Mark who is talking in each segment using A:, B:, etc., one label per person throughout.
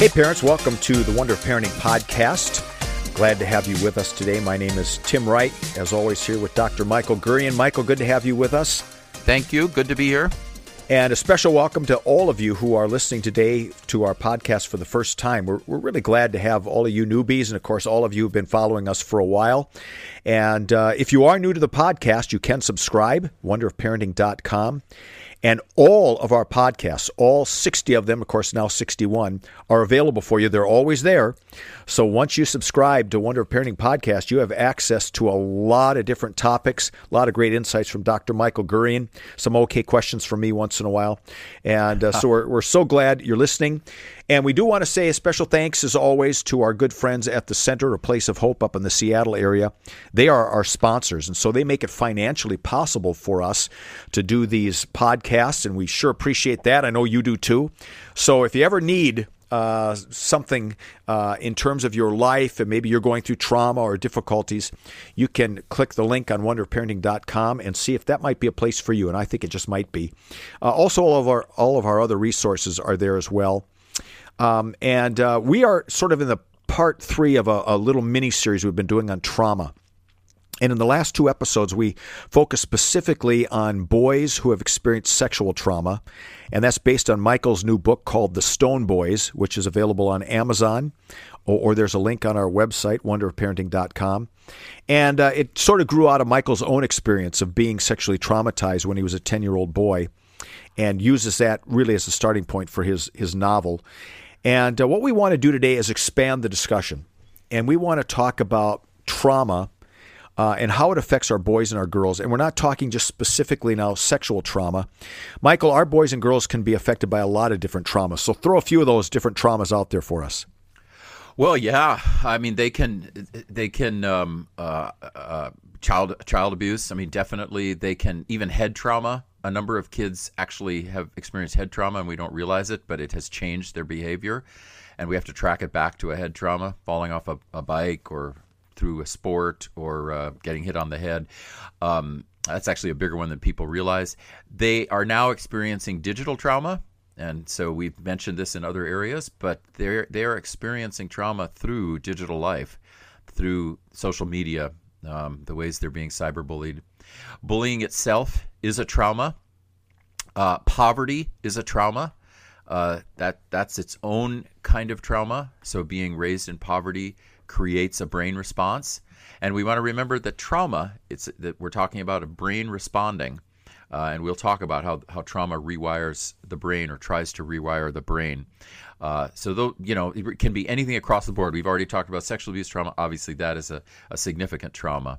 A: Hey, parents, welcome to the Wonder of Parenting podcast. Glad to have you with us today. My name is Tim Wright, as always, here with Dr. Michael Gurian. Michael, good to have you with us.
B: Thank you. Good to be here.
A: And a special welcome to all of you who are listening today to our podcast for the first time. We're, we're really glad to have all of you newbies, and of course, all of you who've been following us for a while. And uh, if you are new to the podcast, you can subscribe, wonderofparenting.com. And all of our podcasts, all 60 of them, of course, now 61, are available for you. They're always there. So once you subscribe to Wonder of Parenting Podcast, you have access to a lot of different topics, a lot of great insights from Dr. Michael Gurian, some okay questions from me once in a while. And uh, so we're, we're so glad you're listening. And we do want to say a special thanks, as always, to our good friends at the Center, a place of hope up in the Seattle area. They are our sponsors, and so they make it financially possible for us to do these podcasts, and we sure appreciate that. I know you do too. So if you ever need uh, something uh, in terms of your life, and maybe you're going through trauma or difficulties, you can click the link on wonderparenting.com and see if that might be a place for you. And I think it just might be. Uh, also, all of our all of our other resources are there as well. Um, and uh, we are sort of in the part three of a, a little mini series we've been doing on trauma. And in the last two episodes, we focus specifically on boys who have experienced sexual trauma. And that's based on Michael's new book called The Stone Boys, which is available on Amazon, or, or there's a link on our website, wonderofparenting.com. And uh, it sort of grew out of Michael's own experience of being sexually traumatized when he was a 10 year old boy and uses that really as a starting point for his, his novel. And uh, what we want to do today is expand the discussion. And we want to talk about trauma uh, and how it affects our boys and our girls. And we're not talking just specifically now sexual trauma. Michael, our boys and girls can be affected by a lot of different traumas. So throw a few of those different traumas out there for us.
B: Well, yeah. I mean, they can, they can, um, uh, uh, child child abuse. I mean, definitely they can even head trauma a number of kids actually have experienced head trauma and we don't realize it, but it has changed their behavior. And we have to track it back to a head trauma, falling off a, a bike or through a sport or uh, getting hit on the head. Um, that's actually a bigger one than people realize. They are now experiencing digital trauma. And so we've mentioned this in other areas, but they're they are experiencing trauma through digital life, through social media, um, the ways they're being cyberbullied. Bullying itself is a trauma. Uh, poverty is a trauma. Uh, that that's its own kind of trauma. So being raised in poverty creates a brain response, and we want to remember that trauma. It's that we're talking about a brain responding, uh, and we'll talk about how how trauma rewires the brain or tries to rewire the brain. Uh, so though you know it can be anything across the board. We've already talked about sexual abuse trauma. Obviously, that is a, a significant trauma.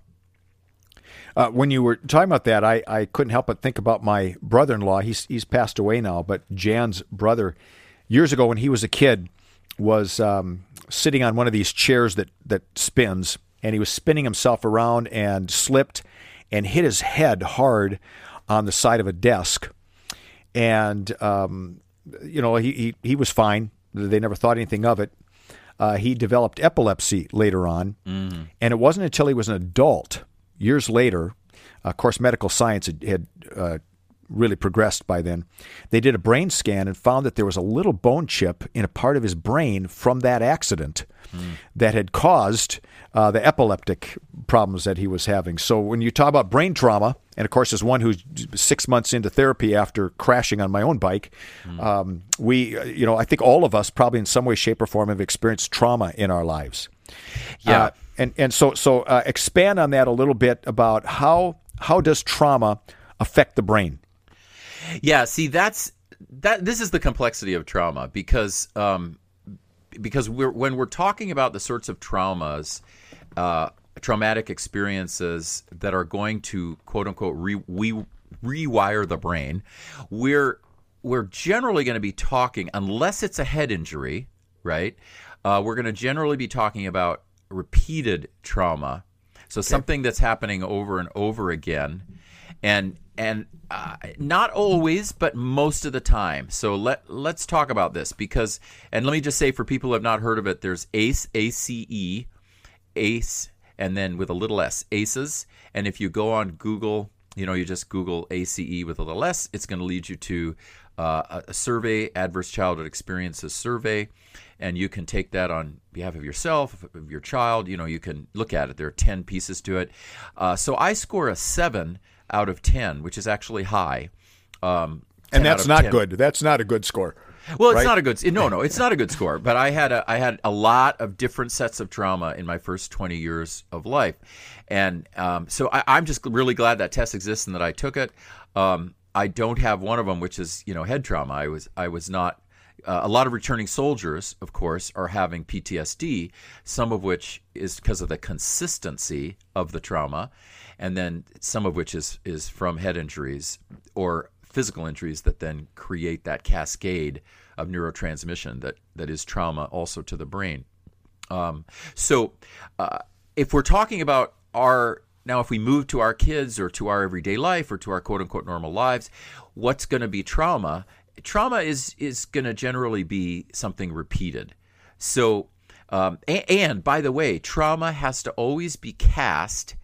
A: Uh, when you were talking about that, I, I couldn't help but think about my brother in law. He's, he's passed away now, but Jan's brother, years ago when he was a kid, was um, sitting on one of these chairs that, that spins, and he was spinning himself around and slipped and hit his head hard on the side of a desk. And, um, you know, he, he, he was fine. They never thought anything of it. Uh, he developed epilepsy later on, mm. and it wasn't until he was an adult years later, of course, medical science had, had uh, really progressed by then. They did a brain scan and found that there was a little bone chip in a part of his brain from that accident mm. that had caused uh, the epileptic problems that he was having. So when you talk about brain trauma, and of course, as one who's six months into therapy after crashing on my own bike, mm. um, we, uh, you know, I think all of us probably in some way, shape, or form have experienced trauma in our lives.
B: Yeah. Uh,
A: and and so so uh, expand on that a little bit about how how does trauma affect the brain?
B: Yeah, see that's that this is the complexity of trauma because um, because we're when we're talking about the sorts of traumas uh, traumatic experiences that are going to quote unquote re- we rewire the brain, we're we're generally going to be talking, unless it's a head injury, right? Uh, we're going to generally be talking about repeated trauma. So okay. something that's happening over and over again, and and uh, not always, but most of the time. So let let's talk about this because, and let me just say for people who have not heard of it, there's ACE, A C E, ACE, and then with a little s, ACEs. And if you go on Google, you know, you just Google ACE with a little s, it's going to lead you to uh, a survey, Adverse Childhood Experiences Survey, and you can take that on behalf of yourself, of your child. You know, you can look at it. There are 10 pieces to it. Uh, so I score a 7 out of 10, which is actually high.
A: Um, and that's not 10. good. That's not a good score.
B: Well, it's right? not a good. No, no, it's not a good score. But I had a I had a lot of different sets of trauma in my first twenty years of life, and um, so I, am just really glad that test exists and that I took it. Um, I don't have one of them, which is you know head trauma. I was I was not. Uh, a lot of returning soldiers, of course, are having PTSD. Some of which is because of the consistency of the trauma, and then some of which is is from head injuries or physical injuries that then create that cascade of neurotransmission that that is trauma also to the brain. Um, so, uh, if we're talking about our now, if we move to our kids or to our everyday life or to our quote unquote normal lives, what's going to be trauma? Trauma is is going to generally be something repeated. So, um, and, and, by the way, trauma has to always be cast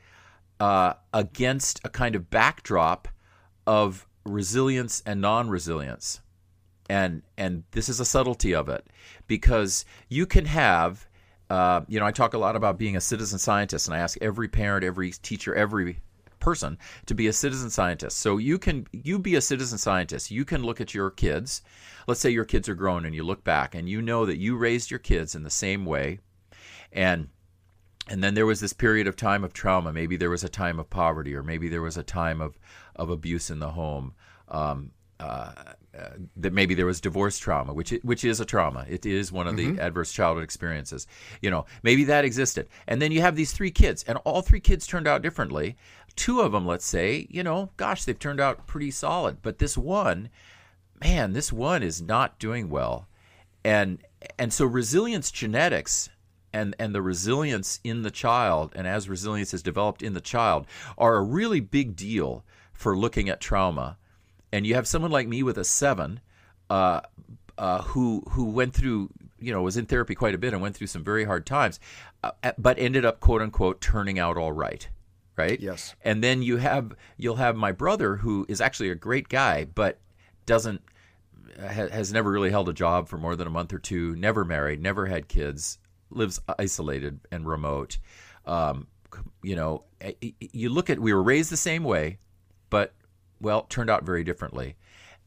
B: uh, against a kind of backdrop of resilience and non-resilience, and and this is a subtlety of it because you can have uh, you know, I talk a lot about being a citizen scientist, and I ask every parent, every teacher, every person to be a citizen scientist. So you can you be a citizen scientist. You can look at your kids. Let's say your kids are grown, and you look back, and you know that you raised your kids in the same way, and and then there was this period of time of trauma. Maybe there was a time of poverty, or maybe there was a time of of abuse in the home. Um, uh, uh, that maybe there was divorce trauma, which which is a trauma. It is one of mm-hmm. the adverse childhood experiences. You know, maybe that existed, and then you have these three kids, and all three kids turned out differently. Two of them, let's say, you know, gosh, they've turned out pretty solid, but this one, man, this one is not doing well, and and so resilience genetics and and the resilience in the child and as resilience is developed in the child are a really big deal for looking at trauma. And you have someone like me with a seven, uh, uh, who who went through you know was in therapy quite a bit and went through some very hard times, uh, but ended up quote unquote turning out all right, right?
A: Yes.
B: And then you have you'll have my brother who is actually a great guy, but doesn't has never really held a job for more than a month or two, never married, never had kids, lives isolated and remote. Um, you know, you look at we were raised the same way, but well, turned out very differently.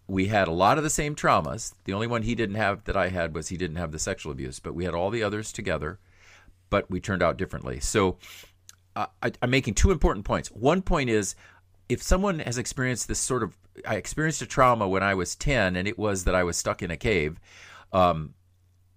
B: We had a lot of the same traumas. The only one he didn't have that I had was he didn't have the sexual abuse, but we had all the others together, but we turned out differently. So uh, I, I'm making two important points. One point is if someone has experienced this sort of, I experienced a trauma when I was 10, and it was that I was stuck in a cave. Um,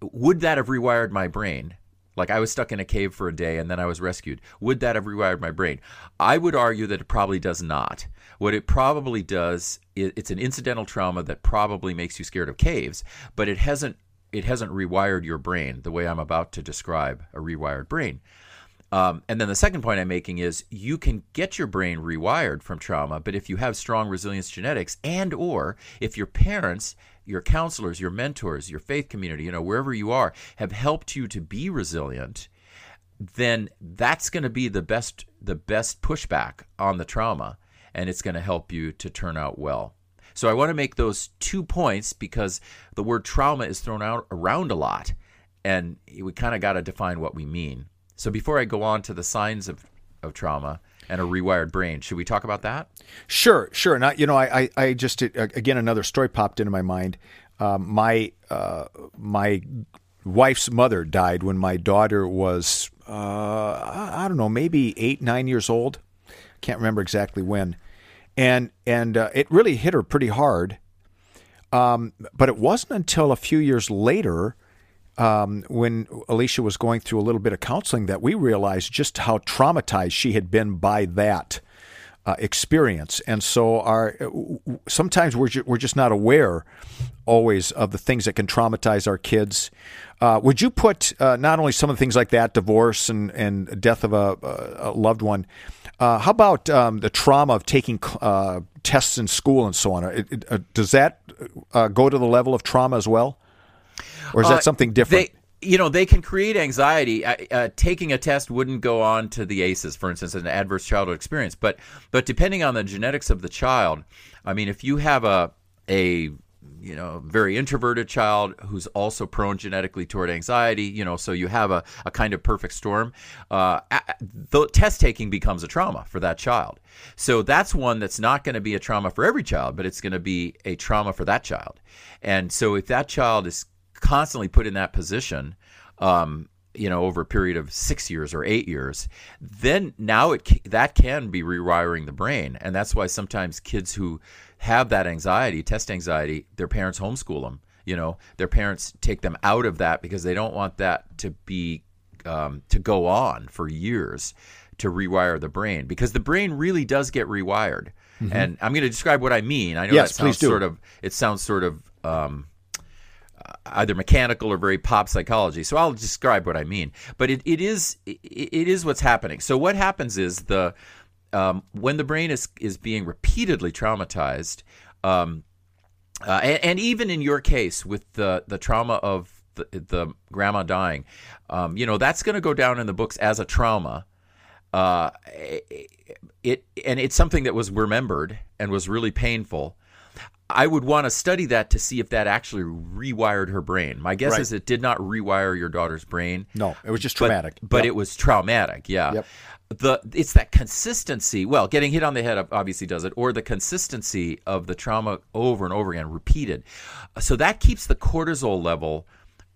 B: would that have rewired my brain? Like I was stuck in a cave for a day and then I was rescued. Would that have rewired my brain? I would argue that it probably does not. What it probably does, it's an incidental trauma that probably makes you scared of caves, but it hasn't it hasn't rewired your brain the way I'm about to describe a rewired brain. Um, and then the second point I'm making is you can get your brain rewired from trauma, but if you have strong resilience genetics and or if your parents your counselors, your mentors, your faith community, you know, wherever you are, have helped you to be resilient, then that's going to be the best the best pushback on the trauma and it's going to help you to turn out well. So I want to make those two points because the word trauma is thrown out around a lot and we kind of got to define what we mean. So before I go on to the signs of, of trauma, and a rewired brain. Should we talk about that?
A: Sure, sure. Not you know, I, I, I just again another story popped into my mind. Um, my uh, my wife's mother died when my daughter was uh, I don't know, maybe eight nine years old. Can't remember exactly when, and and uh, it really hit her pretty hard. Um, but it wasn't until a few years later um, when Alicia was going through a little bit of counseling that we realized just how traumatized she had been by that uh, experience, and so our sometimes we're ju- we're just not aware always of the things that can traumatize our kids. Uh, would you put uh, not only some of the things like that, divorce and and death of a, a loved one? Uh, how about um, the trauma of taking uh, tests in school and so on? It, it, uh, does that go to the level of trauma as well, or is that something different?
B: They- you know they can create anxiety. Uh, uh, taking a test wouldn't go on to the aces for instance an adverse childhood experience. But but depending on the genetics of the child i mean if you have a a you know very introverted child who's also prone genetically toward anxiety you know so you have a, a kind of perfect storm uh, the test taking becomes a trauma for that child. So that's one that's not going to be a trauma for every child but it's going to be a trauma for that child. And so if that child is constantly put in that position, um, you know, over a period of six years or eight years, then now it that can be rewiring the brain, and that's why sometimes kids who have that anxiety, test anxiety, their parents homeschool them. You know, their parents take them out of that because they don't want that to be um, to go on for years to rewire the brain because the brain really does get rewired. Mm-hmm. And I'm going to describe what I mean. I know
A: yes,
B: that sounds sort of it sounds sort of um, either mechanical or very pop psychology. So I'll describe what I mean. But it, it is it, it is what's happening. So what happens is the um, when the brain is is being repeatedly traumatized, um, uh, and, and, even in your case with the the trauma of the, the grandma dying, um, you know that's going to go down in the books as a trauma. Uh, it and it's something that was remembered and was really painful. I would want to study that to see if that actually rewired her brain. My guess right. is it did not rewire your daughter's brain.
A: No, it was just traumatic.
B: But, but yep. it was traumatic. Yeah.
A: Yep.
B: The it's that consistency. Well, getting hit on the head obviously does it, or the consistency of the trauma over and over again, repeated. So that keeps the cortisol level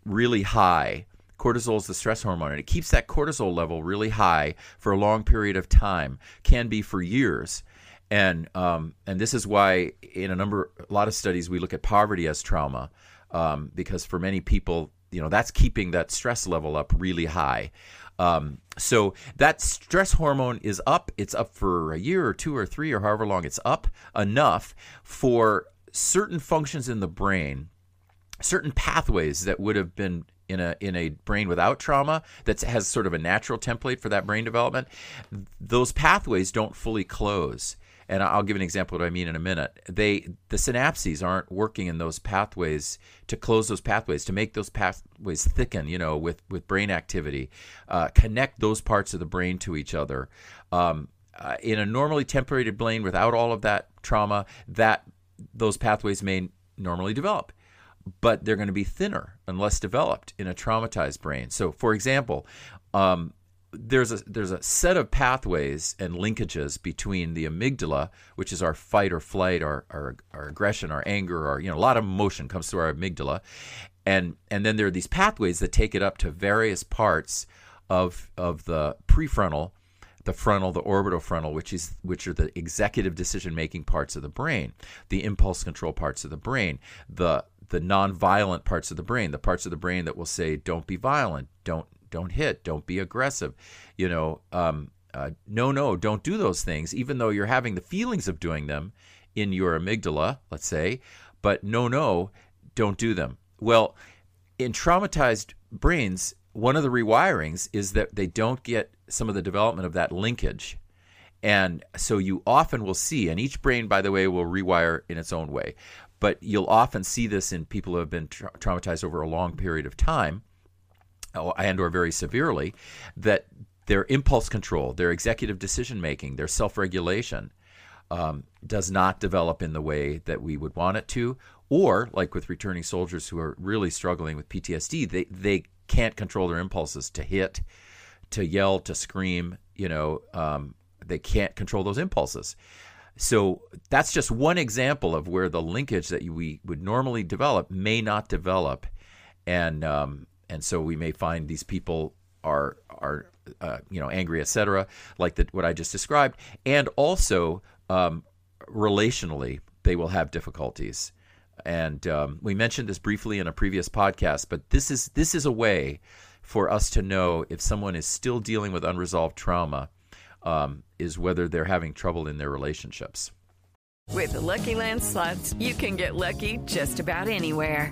B: really high. Cortisol is the stress hormone, and it keeps that cortisol level really high for a long period of time. Can be for years and um, and this is why in a number a lot of studies we look at poverty as trauma um, because for many people you know that's keeping that stress level up really high. Um, so that stress hormone is up. It's up for a year or two or three or however long it's up enough for certain functions in the brain certain pathways that would have been in a in a brain without trauma that has sort of a natural template for that brain development those pathways don't fully close and I'll give an example of what I mean in a minute. They the synapses aren't working in those pathways to close those pathways to make those pathways thicken. You know, with with brain activity, uh, connect those parts of the brain to each other. Um, uh, in a normally templated brain without all of that trauma, that those pathways may normally develop but they're going to be thinner and less developed in a traumatized brain. So, for example, um, there's a there's a set of pathways and linkages between the amygdala, which is our fight or flight, our our, our aggression, our anger, our you know a lot of emotion comes through our amygdala, and and then there are these pathways that take it up to various parts of of the prefrontal, the frontal, the orbital frontal, which is which are the executive decision making parts of the brain, the impulse control parts of the brain, the the non-violent parts of the brain, the parts of the brain that will say, "Don't be violent, don't don't hit, don't be aggressive, you know, um, uh, no, no, don't do those things, even though you're having the feelings of doing them in your amygdala, let's say, but no, no, don't do them. Well, in traumatized brains, one of the rewirings is that they don't get some of the development of that linkage. And so you often will see, and each brain, by the way, will rewire in its own way, but you'll often see this in people who have been tra- traumatized over a long period of time and or very severely that their impulse control, their executive decision making, their self regulation um, does not develop in the way that we would want it to. Or, like with returning soldiers who are really struggling with PTSD, they, they can't control their impulses to hit, to yell, to scream. You know, um, they can't control those impulses. So that's just one example of where the linkage that we would normally develop may not develop, and um, and so we may find these people are are uh, you know angry, etc., like what I just described, and also um, relationally they will have difficulties, and um, we mentioned this briefly in a previous podcast, but this is this is a way for us to know if someone is still dealing with unresolved trauma, um, is whether they're having trouble in their relationships.
C: With the Lucky Land slots, you can get lucky just about anywhere.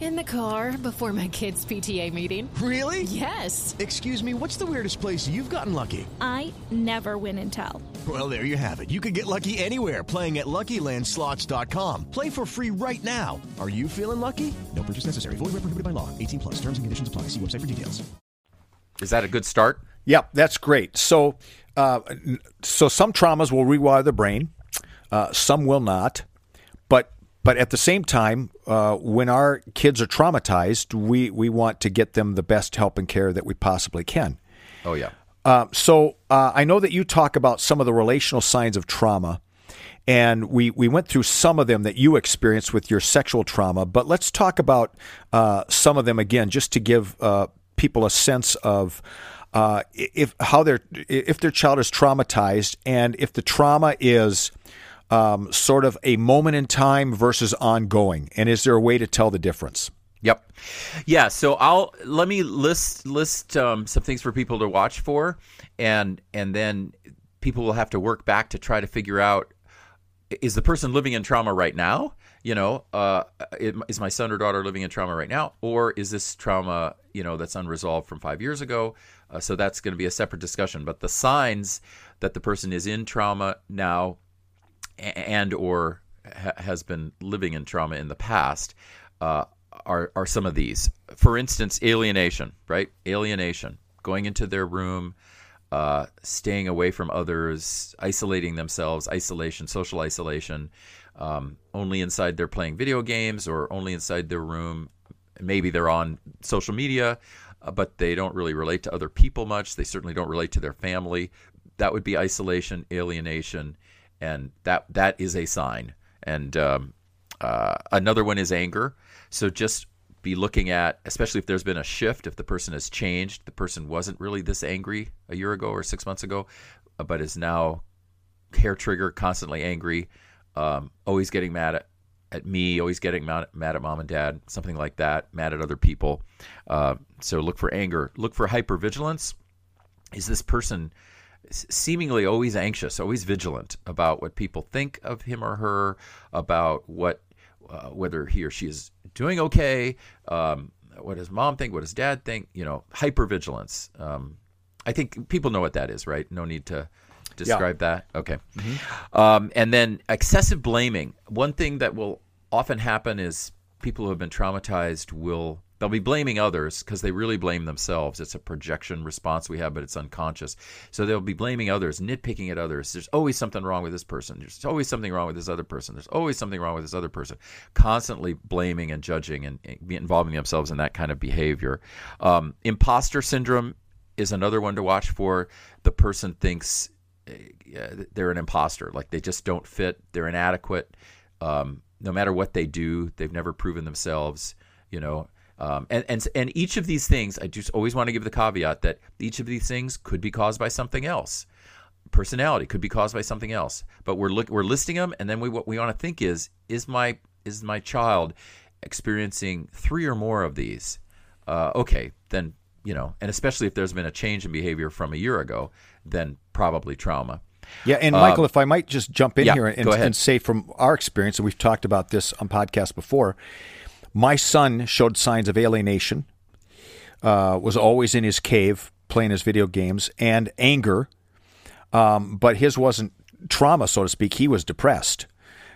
D: In the car before my kids' PTA meeting.
E: Really?
D: Yes.
E: Excuse me, what's the weirdest place you've gotten lucky?
F: I never win and tell.
E: Well, there you have it. You can get lucky anywhere playing at LuckyLandSlots.com. Play for free right now. Are you feeling lucky? No purchase necessary. Void where prohibited by law. 18 plus. Terms and conditions apply. See website for details.
B: Is that a good start?
A: Yep, that's great. So, uh, so some traumas will rewire the brain, uh, some will not. But but at the same time, uh, when our kids are traumatized, we we want to get them the best help and care that we possibly can.
B: Oh yeah.
A: Uh, so uh, I know that you talk about some of the relational signs of trauma, and we we went through some of them that you experienced with your sexual trauma. But let's talk about uh, some of them again, just to give uh, people a sense of. Uh, if how their if their child is traumatized and if the trauma is um, sort of a moment in time versus ongoing, and is there a way to tell the difference?
B: Yep. Yeah. So I'll let me list list um, some things for people to watch for, and and then people will have to work back to try to figure out is the person living in trauma right now? You know, uh, is my son or daughter living in trauma right now, or is this trauma you know that's unresolved from five years ago? Uh, so that's going to be a separate discussion. But the signs that the person is in trauma now and or ha- has been living in trauma in the past uh, are are some of these. For instance, alienation, right? Alienation, going into their room, uh, staying away from others, isolating themselves, isolation, social isolation. Um, only inside they're playing video games, or only inside their room. Maybe they're on social media, uh, but they don't really relate to other people much. They certainly don't relate to their family. That would be isolation, alienation, and that that is a sign. And um, uh, another one is anger. So just be looking at, especially if there's been a shift, if the person has changed, the person wasn't really this angry a year ago or six months ago, uh, but is now hair trigger, constantly angry, um, always getting mad at, at me, always getting mad, mad at mom and dad, something like that, mad at other people. Uh, so look for anger. Look for hypervigilance. Is this person seemingly always anxious, always vigilant about what people think of him or her, about what uh, whether he or she is doing okay, um, what does mom think, what does dad think, you know, hypervigilance. Um, I think people know what that is, right? No need to describe yeah. that. Okay. Mm-hmm. Um, and then excessive blaming. One thing that will often happen is people who have been traumatized will They'll be blaming others because they really blame themselves. It's a projection response we have, but it's unconscious. So they'll be blaming others, nitpicking at others. There's always something wrong with this person. There's always something wrong with this other person. There's always something wrong with this other person. Constantly blaming and judging and, involving themselves in that kind of behavior. Um, imposter syndrome is another one to watch for. The person thinks uh, they're an imposter, like they just don't fit, they're inadequate. Um, no matter what they do, they've never proven themselves. You know, um, and, and and each of these things, I just always want to give the caveat that each of these things could be caused by something else. Personality could be caused by something else, but we're look, we're listing them, and then we what we want to think is is my is my child experiencing three or more of these? Uh, okay, then you know, and especially if there's been a change in behavior from a year ago, then probably trauma.
A: Yeah, and Michael, um, if I might just jump in
B: yeah,
A: here and, and, say from our experience, and we've talked about this on podcast before, my son showed signs of alienation, uh, was always in his cave playing his video games, and anger. Um, but his wasn't trauma, so to speak. He was depressed.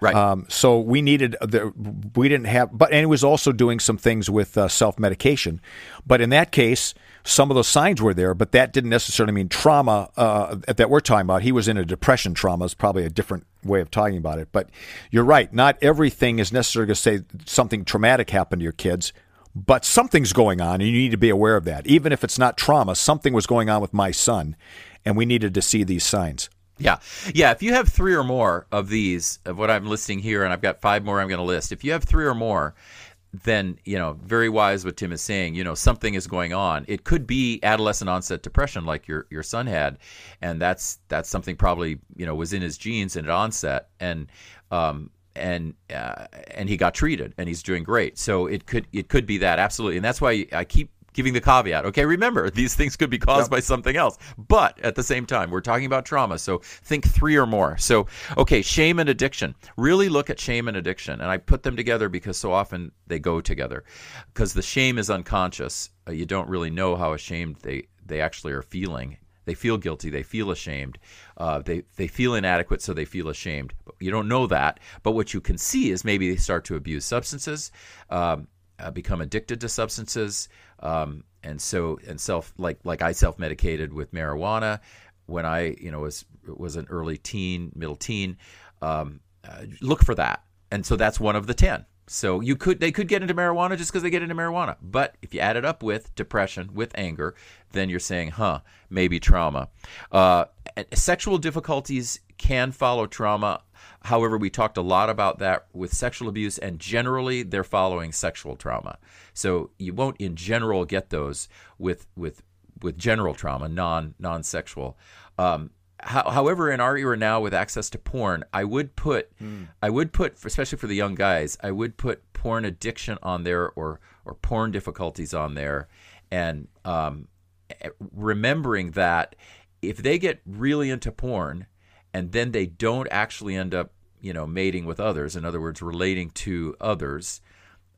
B: Right.
A: Um, so we needed the we didn't have, but and he was also doing some things with uh, self medication. But in that case, some of those signs were there, but that didn't necessarily mean trauma uh, that we're talking about. He was in a depression trauma. Is probably a different way of talking about it. But you're right. Not everything is necessarily to say something traumatic happened to your kids. But something's going on, and you need to be aware of that. Even if it's not trauma, something was going on with my son, and we needed to see these signs.
B: Yeah. Yeah. If you have three or more of these, of what I'm listing here, and I've got five more I'm going to list, if you have three or more, then, you know, very wise what Tim is saying, you know, something is going on. It could be adolescent onset depression like your, your son had. And that's, that's something probably, you know, was in his genes and at onset. And, um, and uh, and he got treated and he's doing great. So it could it could be that absolutely, and that's why I keep giving the caveat. Okay, remember these things could be caused yep. by something else, but at the same time, we're talking about trauma. So think three or more. So okay, shame and addiction. Really look at shame and addiction, and I put them together because so often they go together. Because the shame is unconscious. Uh, you don't really know how ashamed they they actually are feeling. They feel guilty. They feel ashamed. Uh, they they feel inadequate, so they feel ashamed. You don't know that, but what you can see is maybe they start to abuse substances, um, uh, become addicted to substances, um, and so and self like like I self medicated with marijuana when I you know was was an early teen, middle teen. Um, uh, look for that, and so that's one of the ten. So you could they could get into marijuana just because they get into marijuana. But if you add it up with depression, with anger, then you're saying, huh, maybe trauma. Uh, sexual difficulties can follow trauma. However, we talked a lot about that with sexual abuse, and generally they're following sexual trauma. So you won't, in general, get those with with with general trauma, non non sexual. Um, however, in our era now with access to porn, I would put, mm. I would put, especially for the young guys, I would put porn addiction on there or or porn difficulties on there, and um, remembering that if they get really into porn and then they don't actually end up, you know, mating with others, in other words, relating to others,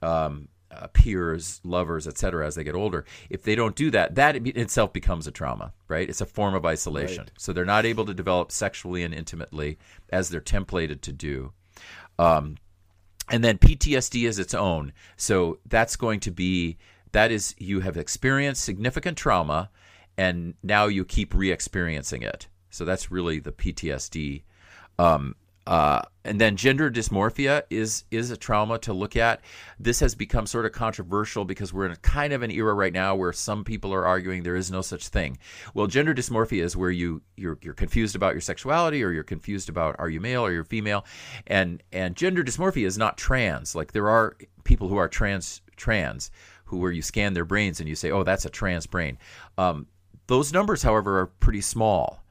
B: um, uh, peers, lovers, etc. as they get older. If they don't do that, that itself becomes a trauma, right? It's a form of isolation. Right. So they're not able to develop sexually and intimately as they're templated to do. Um, and then PTSD is its own. So that's going to be that is you have experienced significant trauma and now you keep re-experiencing it. So that's really the PTSD. Um, uh, and then gender dysmorphia is is a trauma to look at. This has become sort of controversial because we're in a kind of an era right now where some people are arguing there is no such thing. Well, gender dysmorphia is where you you're, you're confused about your sexuality or you're confused about are you male or you're female, and and gender dysmorphia is not trans. Like there are people who are trans trans who where you scan their brains and you say oh that's a trans brain. Um, those numbers, however, are pretty small.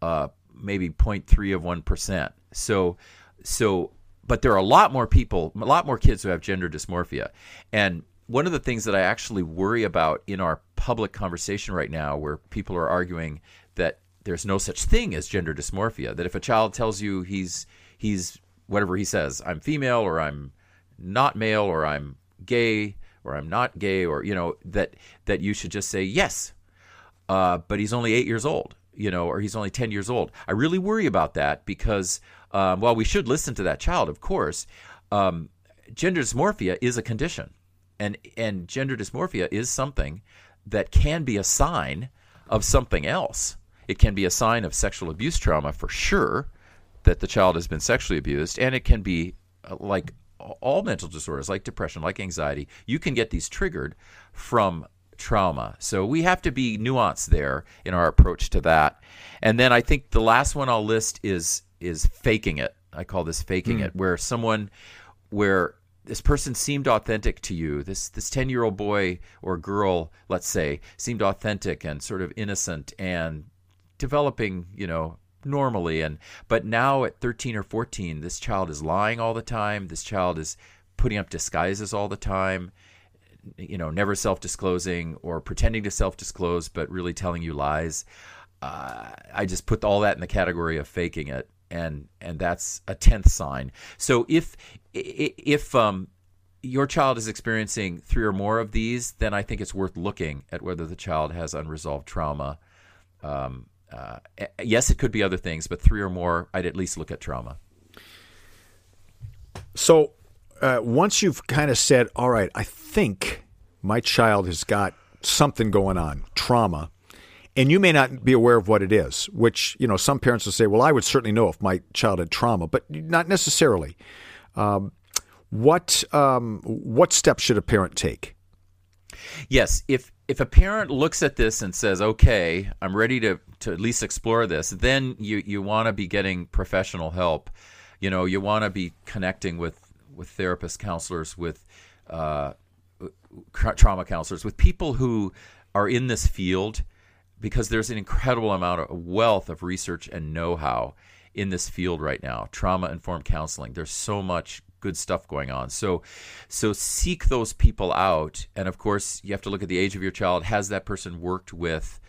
B: Uh, maybe 0.3 of 1%. So, so, but there are a lot more people, a lot more kids who have gender dysmorphia. And one of the things that I actually worry about in our public conversation right now, where people are arguing that there's no such thing as gender dysmorphia, that if a child tells you he's, he's, whatever he says, I'm female or I'm not male or I'm gay or I'm not gay or, you know, that, that you should just say, yes, uh, but he's only eight years old you know, or he's only 10 years old. I really worry about that because, um, while we should listen to that child, of course, um, gender dysmorphia is a condition. And, and gender dysmorphia is something that can be a sign of something else. It can be a sign of sexual abuse trauma for sure, that the child has been sexually abused, and it can be uh, like all mental disorders, like depression, like anxiety. You can get these triggered from trauma. So we have to be nuanced there in our approach to that. And then I think the last one I'll list is is faking it. I call this faking mm. it, where someone where this person seemed authentic to you. This this 10-year-old boy or girl, let's say, seemed authentic and sort of innocent and developing, you know, normally and but now at 13 or 14, this child is lying all the time. This child is putting up disguises all the time you know, never self disclosing or pretending to self disclose, but really telling you lies. Uh, I just put all that in the category of faking it, and and that's a tenth sign. So if if um, your child is experiencing three or more of these, then I think it's worth looking at whether the child has unresolved trauma. Um, uh, yes, it could be other things, but three or more, I'd at least look at trauma.
A: So uh, once you've kind of said, all right, I think my child has got something going on, trauma, and you may not be aware of what it is, which, you know, some parents will say, well, I would certainly know if my child had trauma, but not necessarily. Um, what, um, what steps should a parent take?
B: Yes, if if a parent looks at this and says, "Okay, I'm ready to to at least explore this," then you you want to be getting professional help. You know, you want to be connecting with with therapists, counselors, with uh, trauma counselors, with people who are in this field, because there's an incredible amount of wealth of research and know-how in this field right now. Trauma informed counseling. There's so much good stuff going on. So, so seek those people out, and of course, you have to look at the age of your child. Has that person worked with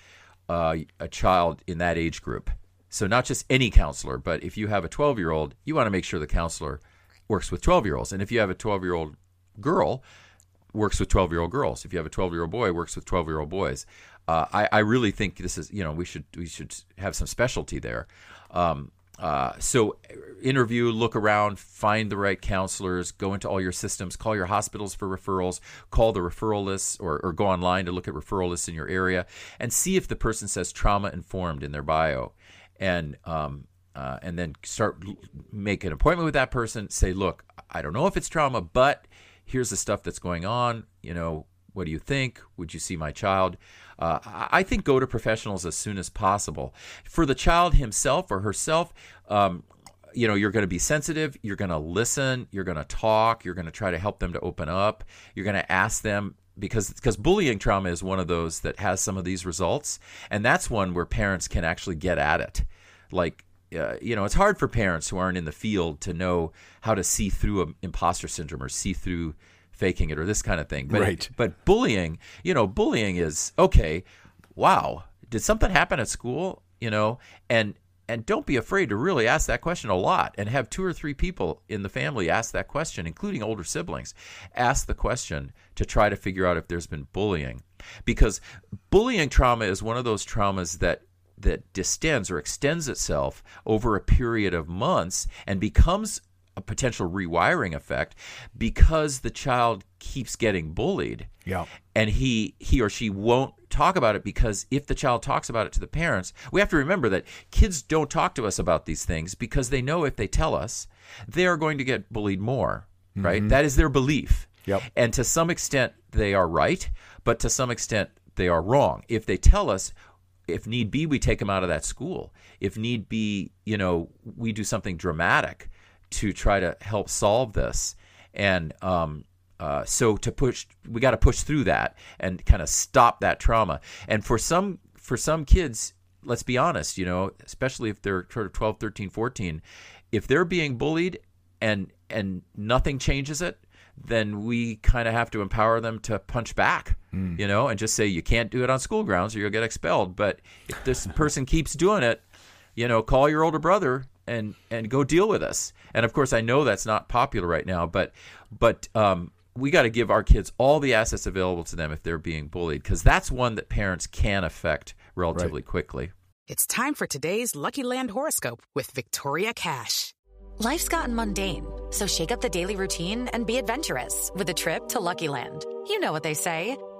B: uh, a child in that age group? So, not just any counselor, but if you have a 12 year old, you want to make sure the counselor works with 12 year olds. And if you have a 12 year old girl, works with 12 year old girls. If you have a 12 year old boy, works with 12 year old boys. Uh, I, I, really think this is, you know, we should we should have some specialty there. Um, uh, so interview, look around, find the right counselors, go into all your systems, call your hospitals for referrals, call the referral lists, or, or go online to look at referral lists in your area, and see if the person says trauma informed in their bio, and um, uh, and then start make an appointment with that person. Say, look, I don't know if it's trauma, but here's the stuff that's going on. You know, what do you think? Would you see my child? Uh, I think go to professionals as soon as possible. For the child himself or herself, um, you know, you're going to be sensitive, you're going to listen, you're going to talk, you're going to try to help them to open up, you're going to ask them because because bullying trauma is one of those that has some of these results and that's one where parents can actually get at it like uh, you know it's hard for parents who aren't in the field to know how to see through imposter syndrome or see through faking it or this kind of thing. But,
A: right.
B: But bullying, you know, bullying is okay. Wow, did something happen at school? You know, and and don't be afraid to really ask that question a lot and have two or three people in the family ask that question including older siblings ask the question to try to figure out if there's been bullying because bullying trauma is one of those traumas that that distends or extends itself over a period of months and becomes a potential rewiring effect because the child keeps getting bullied.
A: Yeah.
B: And he he or she won't talk about it because if the child talks about it to the parents, we have to remember that kids don't talk to us about these things because they know if they tell us, they are going to get bullied more, right? Mm-hmm. That is their belief.
A: Yep.
B: And to some extent they are right, but to some extent they are wrong. If they tell us if need be, we take them out of that school. If need be, you know, we do something dramatic to try to help solve this. And um, uh, so to push, we got to push through that and kind of stop that trauma. And for some for some kids, let's be honest, you know, especially if they're sort of 12, 13, 14, if they're being bullied and and nothing changes it, then we kind of have to empower them to punch back, mm. you know, and just say you can't do it on school grounds or you'll get expelled. But if this person keeps doing it, you know, call your older brother and and go deal with us. And of course, I know that's not popular right now, but but um, we got to give our kids all the assets available to them if they're being bullied, because that's one that parents can affect relatively right. quickly.
G: It's time for today's Lucky Land horoscope with Victoria Cash.
H: Life's gotten mundane, so shake up the daily routine and be adventurous with a trip to Lucky Land. You know what they say.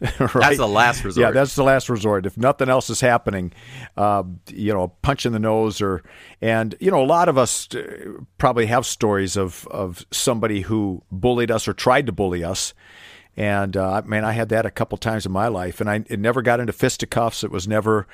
B: right? That's the last resort.
A: Yeah, that's the last resort. If nothing else is happening, uh, you know, a punch in the nose, or and you know, a lot of us uh, probably have stories of of somebody who bullied us or tried to bully us, And uh, man, I had that a couple times in my life, and I it never got into fisticuffs. It was never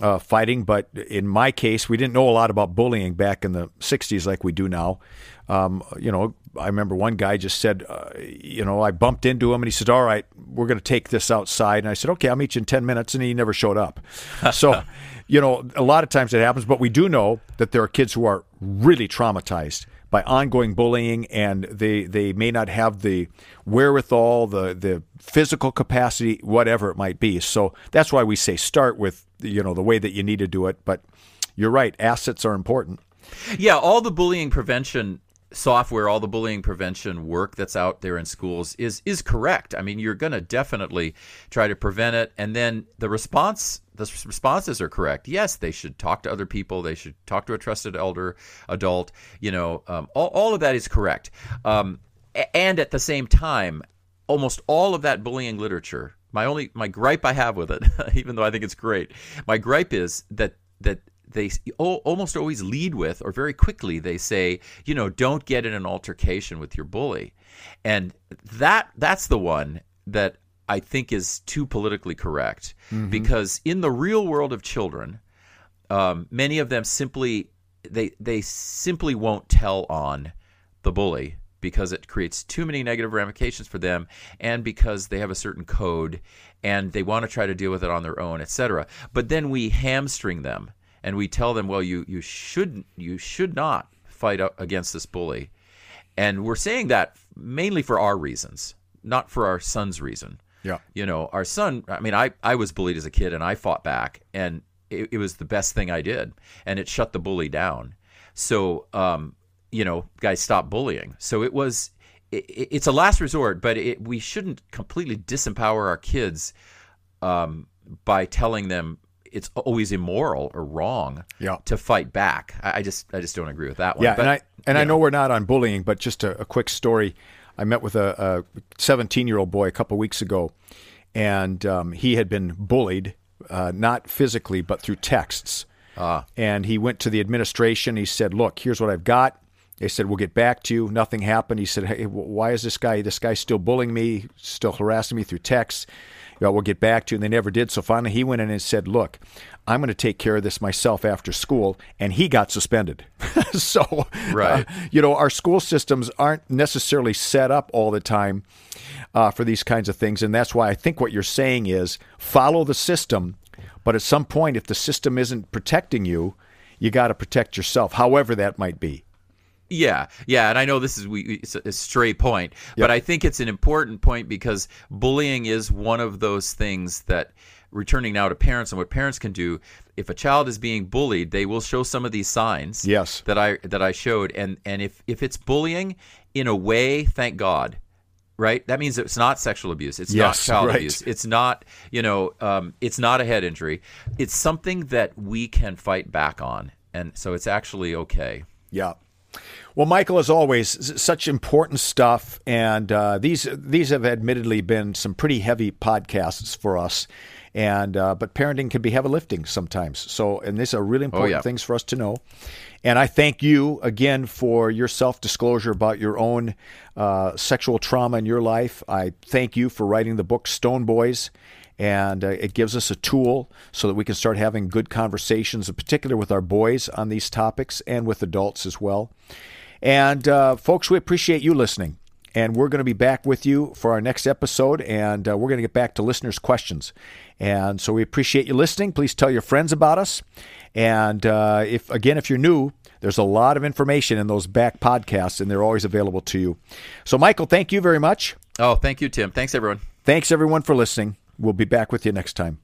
A: uh, fighting, but in my case, we didn't know a lot about bullying back in the '60s like we do now. Um, you know, I remember one guy just said, uh, you know, I bumped into him and he said, "All right, we're going to take this outside." And I said, "Okay, I'll meet you in ten minutes," and he never showed up. so, you know, a lot of times it happens, but we do know that there are kids who are really traumatized by ongoing bullying, and they they may not have the wherewithal, the the physical capacity, whatever it might be. So that's why we say start with you know the way that you need to do it. But you're right, assets are important.
B: Yeah, all the bullying prevention software, all the bullying prevention work that's out there in schools is is correct. I mean, you're going to definitely try to prevent it, and then the response the responses are correct. Yes, they should talk to other people. They should talk to a trusted elder, adult. You know, um, all all of that is correct. Um, and at the same time, almost all of that bullying literature. My only my gripe I have with it, even though I think it's great, my gripe is that that they almost always lead with, or very quickly, they say, you know, don't get in an altercation with your bully, and that that's the one that I think is too politically correct mm-hmm. because in the real world of children, um, many of them simply they they simply won't tell on the bully because it creates too many negative ramifications for them and because they have a certain code and they want to try to deal with it on their own etc but then we hamstring them and we tell them, well, you you should you should not fight against this bully, and we're saying that mainly for our reasons, not for our son's reason.
A: Yeah,
B: you know, our son. I mean, I I was bullied as a kid, and I fought back, and it, it was the best thing I did, and it shut the bully down. So, um, you know, guys, stop bullying. So it was. It, it's a last resort, but it, we shouldn't completely disempower our kids um, by telling them it's always immoral or wrong
A: yeah.
B: to fight back. I, I, just I just don't agree with that one.
A: Yeah,
B: but,
A: and I and I know, know we're not on bullying, but just a, a quick story. I met with a 17 year old boy a couple weeks ago, and um, he had been bullied, uh, not physically, but through texts.
B: Ah.
A: And he went to the administration. He said, "Look, here's what I've got." They said, "We'll get back to you." Nothing happened. He said, "Hey, why is this guy? This guy's still bullying me, still harassing me through texts." Well, we'll get back to you. And they never did. So finally, he went in and said, look, I'm going to take care of this myself after school. And he got suspended. so,
B: right.
A: Uh, you know, our school systems aren't necessarily set up all the time uh, for these kinds of things. And that's why I think what you're saying is follow the system. But at some point, if the system isn't protecting you, you got to protect yourself, however that might be.
B: Yeah, yeah, and I know this is we, a stray point, yep. but I think it's an important point because bullying is one of those things that returning now to parents and what parents can do if a child is being bullied they will show some of these signs
A: yes
B: that i that i showed and and if if it's bullying in a way thank god right that means it's not sexual abuse it's
A: yes,
B: not child
A: right.
B: abuse it's not you know um, it's not a head injury it's something that we can fight back on and so it's actually okay
A: yeah well, Michael, as always, such important stuff, and uh, these these have admittedly been some pretty heavy podcasts for us, and uh, but parenting can be heavy lifting sometimes. So, and these are really important
B: oh, yeah.
A: things for us to know. And I thank you again for your self disclosure about your own uh, sexual trauma in your life. I thank you for writing the book Stone Boys and uh, it gives us a tool so that we can start having good conversations, in particular with our boys on these topics and with adults as well. And uh, folks, we appreciate you listening. And we're going to be back with you for our next episode, and uh, we're going to get back to listeners' questions. And so we appreciate you listening. Please tell your friends about us. And uh, if again, if you're new, there's a lot of information in those back podcasts, and they're always available to you. So, Michael, thank you very much.
B: Oh, thank you, Tim. Thanks, everyone.
A: Thanks, everyone, for listening. We'll be back with you next time.